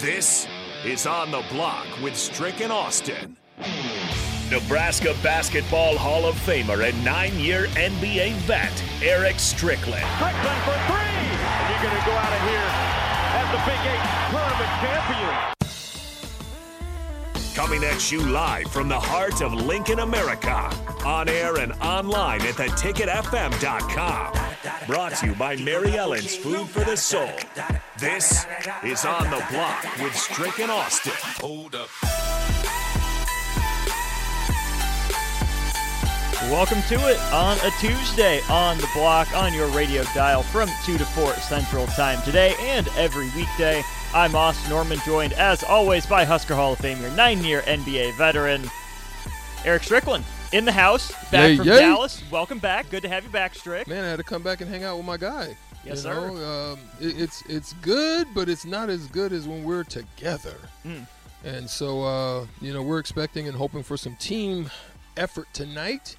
This is On the Block with Strick and Austin. Nebraska Basketball Hall of Famer and nine year NBA vet, Eric Strickland. Strickland for three! And you're going to go out of here as the Big Eight tournament champion. Coming at you live from the heart of Lincoln, America. On air and online at theticketfm.com. Brought to you by Mary Ellen's Food for the Soul. This is On the Block with Strick and Austin. Hold up. Welcome to it on a Tuesday on the block on your radio dial from 2 to 4 Central Time today and every weekday. I'm Austin Norman, joined as always by Husker Hall of Famer, nine year NBA veteran, Eric Strickland. In the house, back Yay, from yay. Dallas. Welcome back. Good to have you back, Strick. Man, I had to come back and hang out with my guy. Yes, you sir. Um, it, it's it's good, but it's not as good as when we're together. Mm. And so, uh, you know, we're expecting and hoping for some team effort tonight,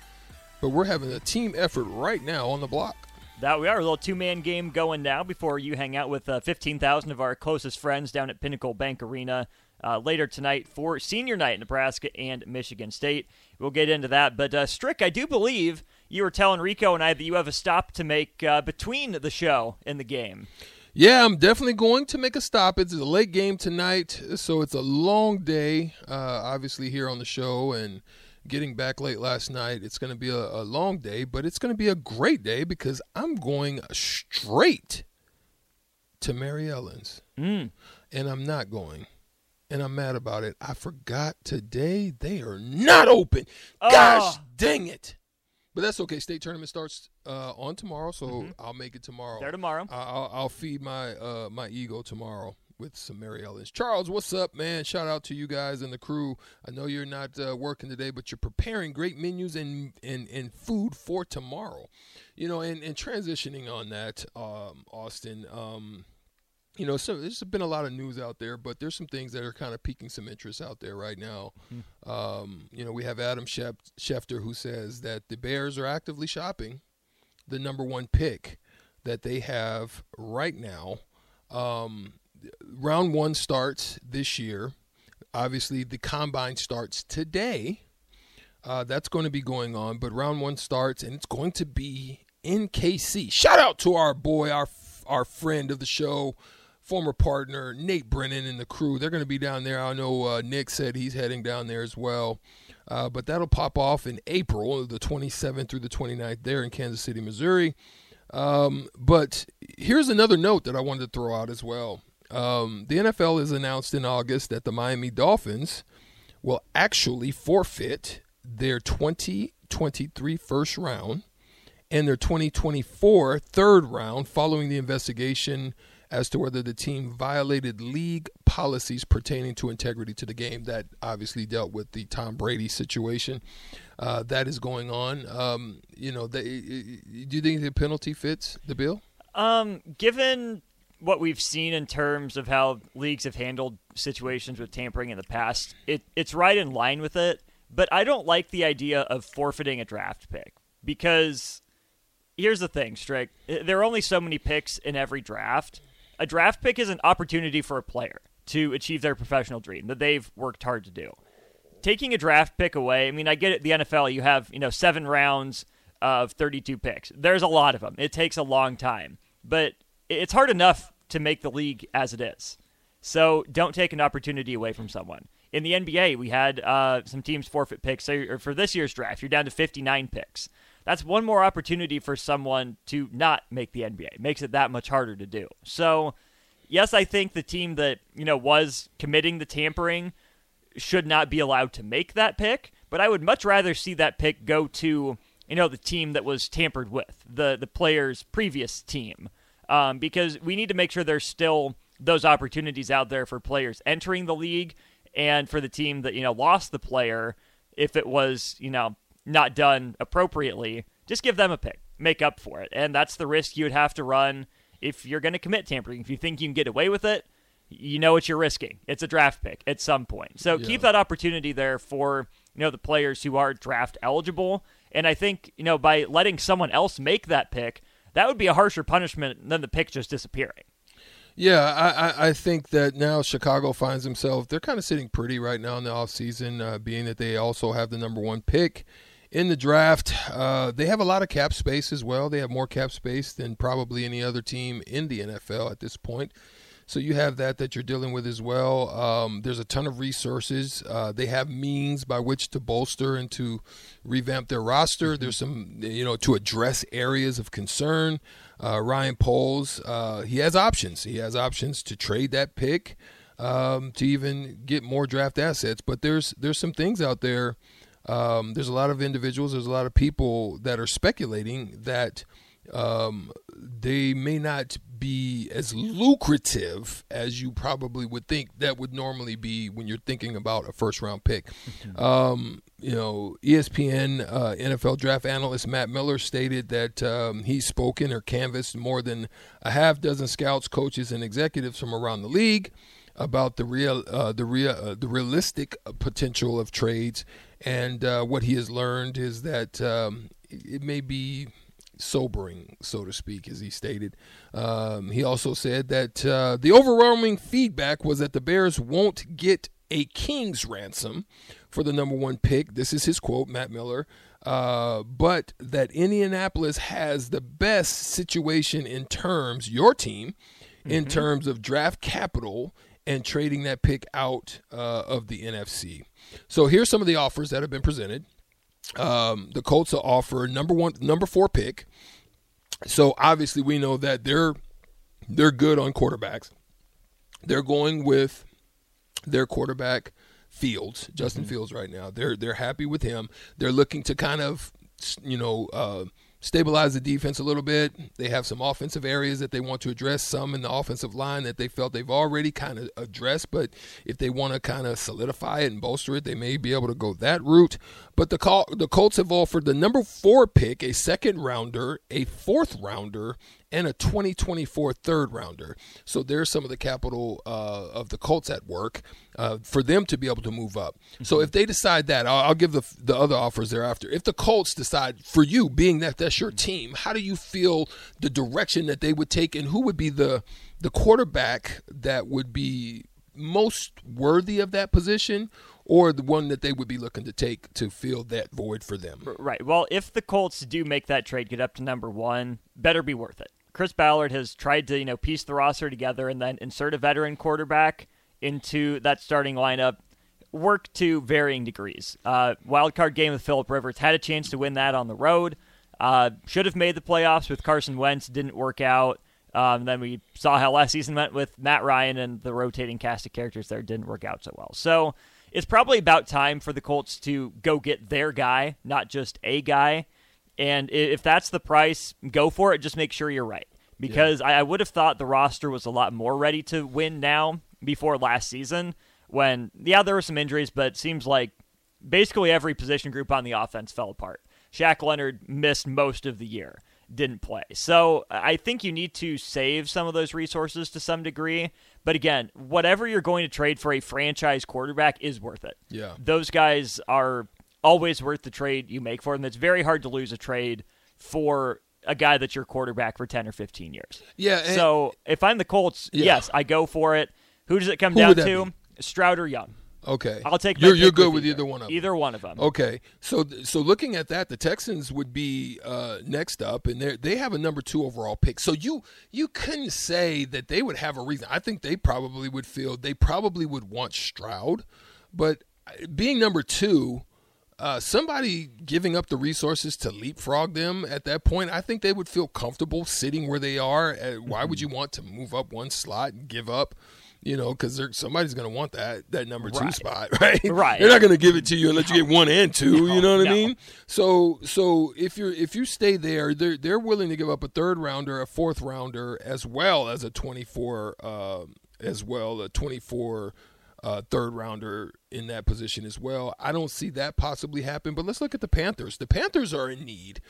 but we're having a team effort right now on the block. That we are a little two man game going now before you hang out with uh, 15,000 of our closest friends down at Pinnacle Bank Arena uh, later tonight for senior night, Nebraska and Michigan State. We'll get into that. But, uh, Strick, I do believe you were telling Rico and I that you have a stop to make uh, between the show and the game. Yeah, I'm definitely going to make a stop. It's a late game tonight, so it's a long day, uh, obviously, here on the show. And getting back late last night, it's going to be a, a long day, but it's going to be a great day because I'm going straight to Mary Ellen's. Mm. And I'm not going. And I'm mad about it. I forgot today they are not open. Gosh Oh. dang it. But that's okay. State tournament starts uh, on tomorrow, so I'll make it tomorrow. There tomorrow. I- I'll, I'll feed my uh, my ego tomorrow with some Mary Ellen's. Charles, what's up, man? Shout out to you guys and the crew. I know you're not uh, working today, but you're preparing great menus and, and, and food for tomorrow. You know, and, and transitioning on that, um, Austin. Um, you know, so there's been a lot of news out there, but there's some things that are kind of piquing some interest out there right now. Um, you know, we have Adam Schefter who says that the Bears are actively shopping the number one pick that they have right now. Um, round one starts this year. Obviously, the combine starts today. Uh, that's going to be going on, but round one starts, and it's going to be in KC. Shout out to our boy, our our friend of the show, former partner Nate Brennan and the crew. They're going to be down there. I know uh, Nick said he's heading down there as well. Uh, but that'll pop off in April, the 27th through the 29th, there in Kansas City, Missouri. Um, but here's another note that I wanted to throw out as well. Um, the NFL has announced in August that the Miami Dolphins will actually forfeit their 2023 first round and their 2024 third round following the investigation as to whether the team violated league policies pertaining to integrity to the game. That obviously dealt with the Tom Brady situation. Uh, that is going on. Um, you know, they, do you think the penalty fits the bill? Um, given what we've seen in terms of how leagues have handled situations with tampering in the past, it, it's right in line with it. But I don't like the idea of forfeiting a draft pick because here's the thing, Strick. There are only so many picks in every draft. A draft pick is an opportunity for a player to achieve their professional dream that they've worked hard to do. Taking a draft pick away, I mean, I get it. The NFL, you have you know seven rounds of 32 picks. There's a lot of them. It takes a long time, but it's hard enough to make the league as it is. So don't take an opportunity away from someone. In the NBA, we had uh, some teams forfeit picks. So or for this year's draft, you're down to 59 picks. That's one more opportunity for someone to not make the NBA. It Makes it that much harder to do. So, yes, I think the team that you know was committing the tampering should not be allowed to make that pick. But I would much rather see that pick go to you know the team that was tampered with, the the player's previous team, um, because we need to make sure there's still those opportunities out there for players entering the league and for the team that you know lost the player if it was you know not done appropriately. Just give them a pick. Make up for it. And that's the risk you would have to run if you're going to commit tampering. If you think you can get away with it you know what you're risking. It's a draft pick at some point. So keep that opportunity there for you know the players who are draft eligible. And i think you know by letting someone else make that pick that would be a harsher punishment than the pick just disappearing Yeah, I, I, think that now Chicago finds themselves, they're kind of sitting pretty right now in the offseason, uh, being that they also have the number one pick in the draft. Uh, they have a lot of cap space as well. They have more cap space than probably any other team in the NFL at this point. So you have that that you're dealing with as well. Um, there's a ton of resources. Uh, they have means by which to bolster and to revamp their roster. Mm-hmm. There's some, you know, to address areas of concern. Uh, Ryan Poles, uh, he has options. He has options to trade that pick, um, to even get more draft assets. But there's there's some things out there. Um, there's a lot of individuals. There's a lot of people that are speculating that um, they may not be as lucrative as you probably would think that would normally be when you're thinking about a first round pick. Um, you know, ESPN uh, NFL draft analyst Matt Miller stated that um, he's spoken or canvassed more than a half dozen scouts, coaches, and executives from around the league about the real, uh, the real, uh, the realistic potential of trades. And uh, what he has learned is that um, it may be sobering, so to speak, as he stated. Um, he also said that uh, the overwhelming feedback was that the Bears won't get a king's ransom for the number one pick. This is his quote, Matt Miller. Uh, but that Indianapolis has the best situation in terms, your team, mm-hmm. in terms of draft capital and trading that pick out uh, of the NFC. So here's some of the offers that have been presented. Um, the Colts will offer number one, number four pick. So obviously we know that they're they're good on quarterbacks. They're going with their quarterback Fields, Justin mm-hmm. Fields, right now. They're they're happy with him. They're looking to kind of you know uh, stabilize the defense a little bit. They have some offensive areas that they want to address, some in the offensive line that they felt they've already kind of addressed, but if they want to kind of solidify it and bolster it, they may be able to go that route. But the Col- the Colts have offered the number 4 pick, a second rounder, a fourth rounder, and a 2024 third rounder. So there's some of the capital uh, of the Colts at work uh, for them to be able to move up. Mm-hmm. So if they decide that, I'll, I'll, give the the other offers thereafter. If the Colts decide for you, being that that's your team, how do you feel the direction that they would take, and who would be the the quarterback that would be most worthy of that position? Or the one that they would be looking to take to fill that void for them. Right. Well, if the Colts do make that trade, get up to number one, better be worth it. Chris Ballard has tried to, you know, piece the roster together and then insert a veteran quarterback into that starting lineup. Work to varying degrees. Uh, wild card game with Philip Rivers had a chance to win that on the road. Uh, should have made the playoffs with Carson Wentz. Didn't work out. Um, then we saw how last season went with Matt Ryan and the rotating cast of characters there didn't work out so well. So it's probably about time for the Colts to go get their guy, not just a guy. And if that's the price, go for it. Just make sure you're right. Because yeah. I, I would have thought the roster was a lot more ready to win now before last season when, yeah, there were some injuries, but it seems like basically every position group on the offense fell apart. Shaq Leonard missed most of the year, didn't play. So I think you need to save some of those resources to some degree. But again, whatever you're going to trade for a franchise quarterback is worth it. Yeah. Those guys are always worth the trade you make for them. It's very hard to lose a trade for a guy that's your quarterback for 10 or 15 years. Yeah. so if I'm the Colts, yeah. yes, I go for it. Who does it come Who down to? Be? Stroud or Young. Okay. I'll take. You're you're good with either. either one of them. Either one of them. Okay. So so looking at that, the Texans would be uh, next up, and they they have a number two overall pick. So you you couldn't say that they would have a reason. I think they probably would feel they probably would want Stroud, but being number two, uh, somebody giving up the resources to leapfrog them at that point, I think they would feel comfortable sitting where they are. Uh, why would you want to move up one slot and give up? You know, because somebody's going to want that that number two right. spot, right? Right. They're not going to give it to you unless you get one and two. No, you know what no. I mean? So, so if you're if you stay there, they're they're willing to give up a third rounder, a fourth rounder, as well as a twenty four, uh, as well a twenty four uh, third rounder in that position as well. I don't see that possibly happen. But let's look at the Panthers. The Panthers are in need.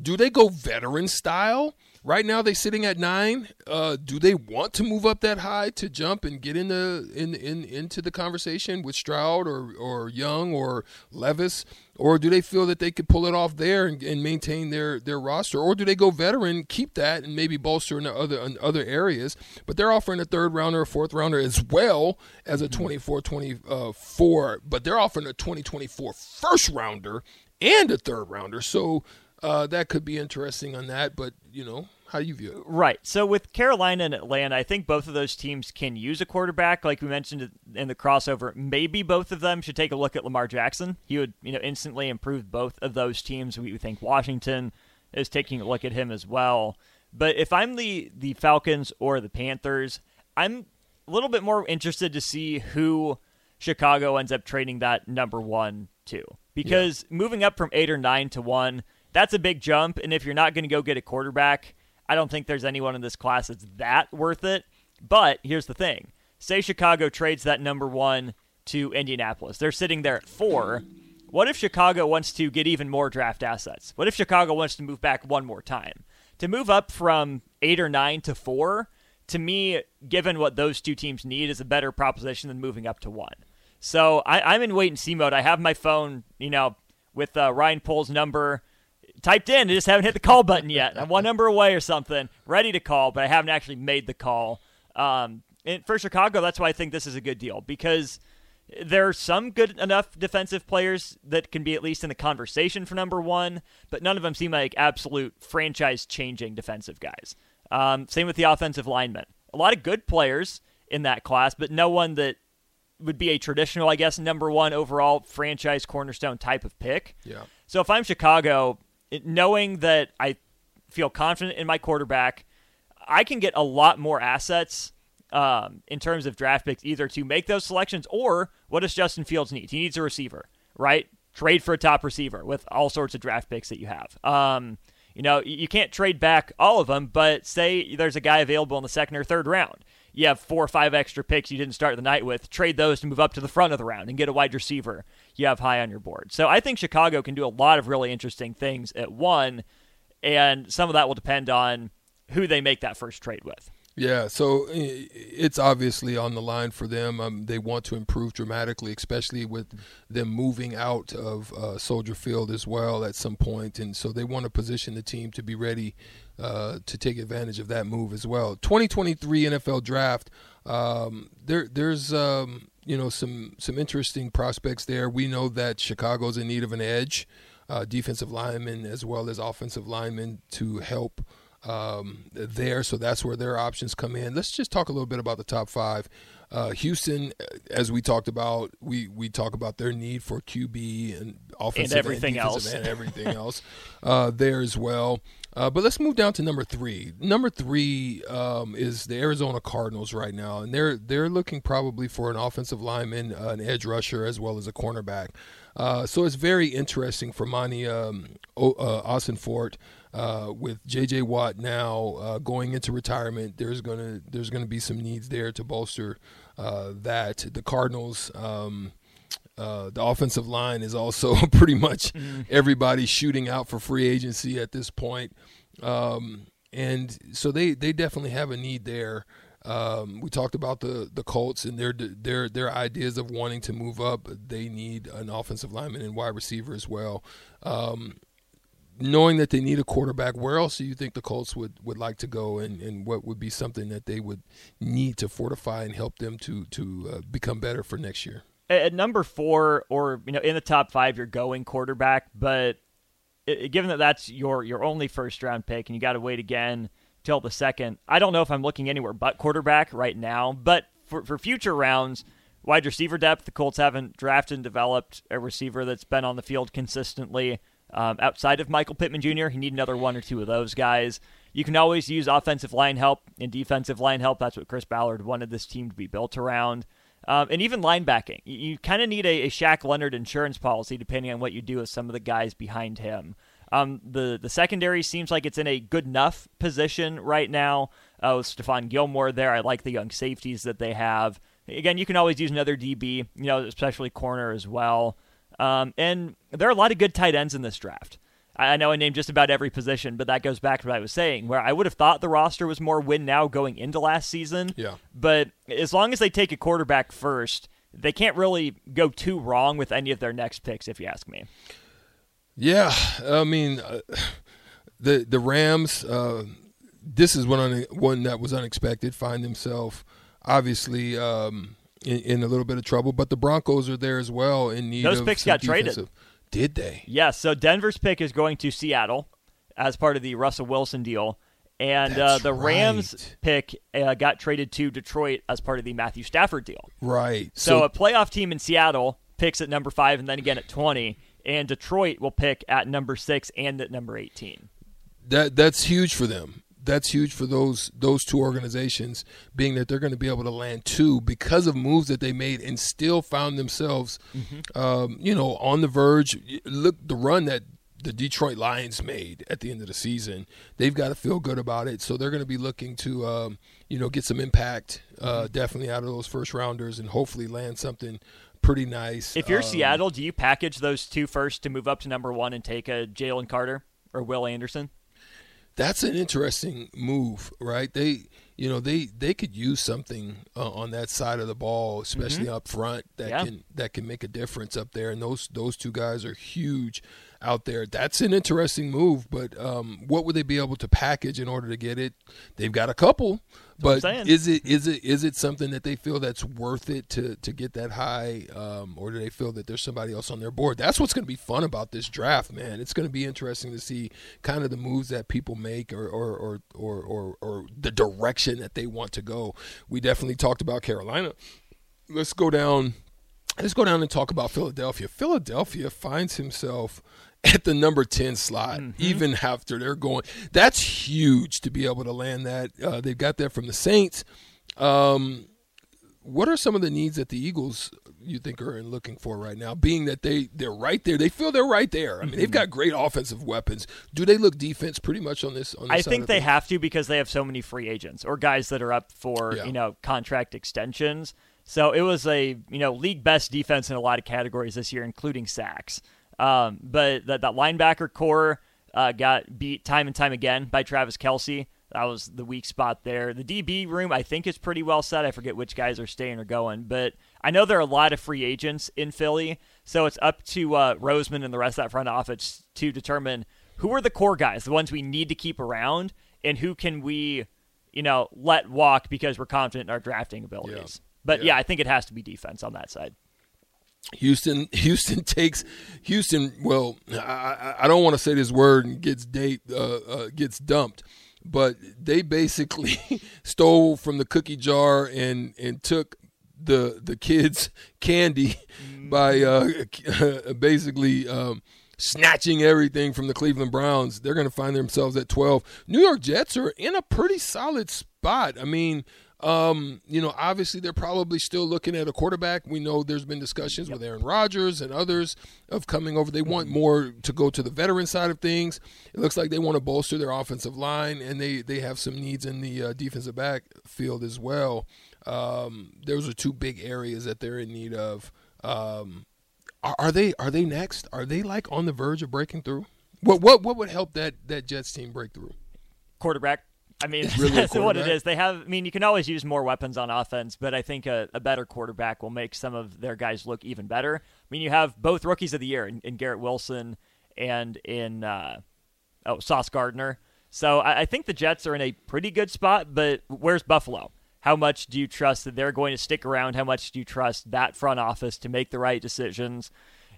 Do they go veteran style? Right now, they're sitting at nine. Uh, do they want to move up that high to jump and get in the in, in into the conversation with Stroud or or Young or Levis, or do they feel that they could pull it off there and, and maintain their their roster, or do they go veteran, keep that, and maybe bolster in other in other areas? But they're offering a third rounder, a fourth rounder, as well as a 24-24, but they're offering a 2024 first rounder and a third rounder. So uh, that could be interesting on that. But you know, how you view it? Right. So with Carolina and Atlanta, I think both of those teams can use a quarterback. Like we mentioned in the crossover, maybe both of them should take a look at Lamar Jackson. He would, you know, instantly improve both of those teams. We think Washington is taking a look at him as well. But if I'm the the Falcons or the Panthers, I'm a little bit more interested to see who Chicago ends up trading that number one to. Because yeah. moving up from eight or nine to one, that's a big jump. And if you're not going to go get a quarterback, I don't think there's anyone in this class that's that worth it. But here's the thing say Chicago trades that number one to Indianapolis. They're sitting there at four. What if Chicago wants to get even more draft assets? What if Chicago wants to move back one more time? To move up from eight or nine to four, to me, given what those two teams need, is a better proposition than moving up to one. So I, am in wait and see mode. I have my phone, you know, with uh, Ryan Poles' number typed in. I just haven't hit the call button yet. I'm one number away or something, ready to call, but I haven't actually made the call. Um, and for Chicago, that's why I think this is a good deal because there are some good enough defensive players that can be at least in the conversation for number one, but none of them seem like absolute franchise changing defensive guys. Um, same with the offensive linemen. A lot of good players in that class, but no one that would be a traditional, I guess, number one overall franchise cornerstone type of pick. Yeah. So if I'm Chicago, knowing that I feel confident in my quarterback, I can get a lot more assets um, in terms of draft picks, either to make those selections or what does Justin Fields need? He needs a receiver, right? Trade for a top receiver with all sorts of draft picks that you have. Um, you know, you can't trade back all of them, but say there's a guy available in the second or third round. You have four or five extra picks you didn't start the night with. Trade those to move up to the front of the round and get a wide receiver you have high on your board. So I think Chicago can do a lot of really interesting things at one, and some of that will depend on who they make that first trade with. Yeah, so it's obviously on the line for them. Um, they want to improve dramatically, especially with them moving out of uh, Soldier Field as well at some point, and so they want to position the team to be ready uh, to take advantage of that move as well. 2023 NFL Draft. Um, there, there's um, you know some some interesting prospects there. We know that Chicago's in need of an edge, uh, defensive lineman as well as offensive lineman to help um, there. So that's where their options come in. Let's just talk a little bit about the top five. Uh, Houston, as we talked about, we, we talk about their need for QB and offensive and everything and else, and everything else uh, there as well. Uh, but let's move down to number three. Number three um, is the Arizona Cardinals right now, and they're they're looking probably for an offensive lineman, uh, an edge rusher, as well as a cornerback. Uh, so it's very interesting for Monti um, o- uh, Ossenfort uh, with J.J. Watt now uh, going into retirement, there's gonna there's gonna be some needs there to bolster uh, that. The Cardinals. Um, uh, the offensive line is also pretty much mm-hmm. everybody shooting out for free agency at this point. Um, and so they, they definitely have a need there. Um, we talked about the the Colts and their their their ideas of wanting to move up. They need an offensive lineman and wide receiver as well. Um, knowing that they need a quarterback, where else do you think the Colts would, would like to go, and, and what would be something that they would need to fortify and help them to to uh, become better for next year? At number four, or you know, in the top five, you're going quarterback, but given that that's your your only first round pick, and you got to wait again till the second, I don't know if I'm looking anywhere but quarterback right now. But for for future rounds. Wide receiver depth, the Colts haven't drafted and developed a receiver that's been on the field consistently. Um, outside of Michael Pittman Jr., you need another one or two of those guys. You can always use offensive line help and defensive line help. That's what Chris Ballard wanted this team to be built around. Um, and even linebacking. You, you kind of need a, a Shaq Leonard insurance policy depending on what you do with some of the guys behind him. Um, the the secondary seems like it's in a good enough position right now. Uh, with Stephon Gilmore there, I like the young safeties that they have. again, you can always use another DB, you know, especially corner as well. Um, and there are a lot of good tight ends in this draft. I know I named just about every position, but that goes back to what I was saying, where I would have thought the roster was more win now going into last season. Yeah. But as long as they take a quarterback first, they can't really go too wrong with any of their next picks, if you ask me. Yeah, I mean, uh, the the Rams. Uh, this is one un- one that was unexpected. Find themselves obviously um, in, in, a little bit of trouble, but the Broncos are there as well in need. Those of picks got traded. Did they? Yes. So Denver's pick is going to Seattle as part of the Russell Wilson deal. And uh, the Rams right. pick uh, got traded to Detroit as part of the Matthew Stafford deal. Right. So, so, a playoff team in Seattle picks at number five and then again at 20, and Detroit will pick at number six and at number 18. That That's huge for them that's huge for those those two organizations, being that they're going to be able to land two because of moves that they made and still found themselves, mm-hmm. um, you know, on the verge. Look, the run that the Detroit Lions made at the end of the season, they've got to feel good about it. So they're going to be looking to, um, you know, get some impact, uh, mm-hmm. definitely out of those first rounders, and hopefully land something pretty nice. If you're um, Seattle, do you package those two first to move up to number one and take a Jalen Carter or Will Anderson? That's an interesting move, right? They, you know, they they could use something uh, on that side of the ball, especially mm-hmm. up front, that yeah. can that can make a difference up there. And those those two guys are huge out there. That's an interesting move, but um, what would they be able to package in order to get it? They've got a couple, but is it is it is it something that they feel that's worth it to to get that high, um, or do they feel that there's somebody else on their board? That's what's going to be fun about this draft, man. It's going to be interesting to see kind of the moves that people make, or or or or, or, or the direction that they want to go. We definitely talked about Carolina. Let's go down let's go down and talk about Philadelphia. Philadelphia finds himself at the number 10 slot, mm-hmm. even after they're going. That's huge to be able to land that. Uh, they've got that from the Saints. Um, what are some of the needs that the Eagles you think are in looking for right now? Being that they they're right there, they feel they're right there. I mean, mm-hmm. they've got great offensive weapons. Do they look defense pretty much on this? On this I think they have to because they have so many free agents or guys that are up for yeah. you know contract extensions. So it was a you know league best defense in a lot of categories this year, including sacks. Um, but that, that linebacker corps uh, got beat time and time again by Travis Kelce. That was the weak spot there. The DB room, I think, is pretty well set. I forget which guys are staying or going, but I know there are a lot of free agents in Philly, so it's up to uh, Roseman and the rest of that front office to determine who are the core guys, the ones we need to keep around, and who can we, you know, let walk because we're confident in our drafting abilities. Yeah. But yeah. yeah, I think it has to be defense on that side. Houston, Houston takes Houston. Well, I, I don't want to say this word and gets date uh, uh, gets dumped, but they basically stole from the cookie jar and and took the the kids' candy by uh, basically. Um, snatching everything from the Cleveland Browns. They're going to find themselves at 12. New York Jets are in a pretty solid spot. I mean, um, you know, obviously they're probably still looking at a quarterback. We know there's been discussions yep. with Aaron Rodgers and others of coming over. They want more to go to the veteran side of things. It looks like they want to bolster their offensive line, and they they have some needs in the uh, defensive backfield as well. Um, those are two big areas that they're in need of. Um, are, are they are they next? Are they like on the verge of breaking through? What what what would help that that Jets team break through? Quarterback I mean, really that's what it is. They have. I mean, you can always use more weapons on offense, but I think a, a, better quarterback will make some of their guys look even better. I mean, you have both rookies of the year in, in Garrett Wilson and in uh, oh Sauce Gardner. So I, I think the Jets are in a pretty good spot. But where's Buffalo? How much do you trust that they're going to stick around? How much do you trust that front office to make the right decisions?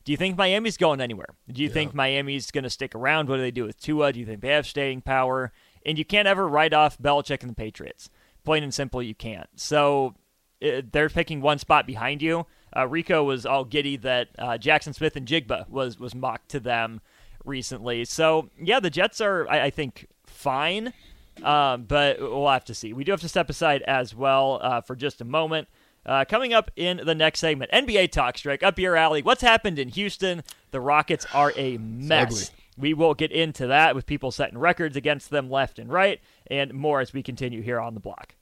Do you think Miami's going anywhere? Do you yeah. think Miami's going to stick around? What do they do with Tua? Do you think they have staying power? And you can't ever write off Belichick and the Patriots. Plain and simple, you can't. So it, they're picking one spot behind you. Uh, Rico was all giddy that uh, Jaxon Smith-Njigba was was mocked to them recently. So yeah, the Jets are I, I think fine, um, but we'll have to see. We do have to step aside as well uh, for just a moment. Uh, coming up in the next segment, NBA talk strike up your alley. What's happened in Houston? The Rockets are a mess. We will get into that with people setting records against them left and right, and more as we continue here on the block.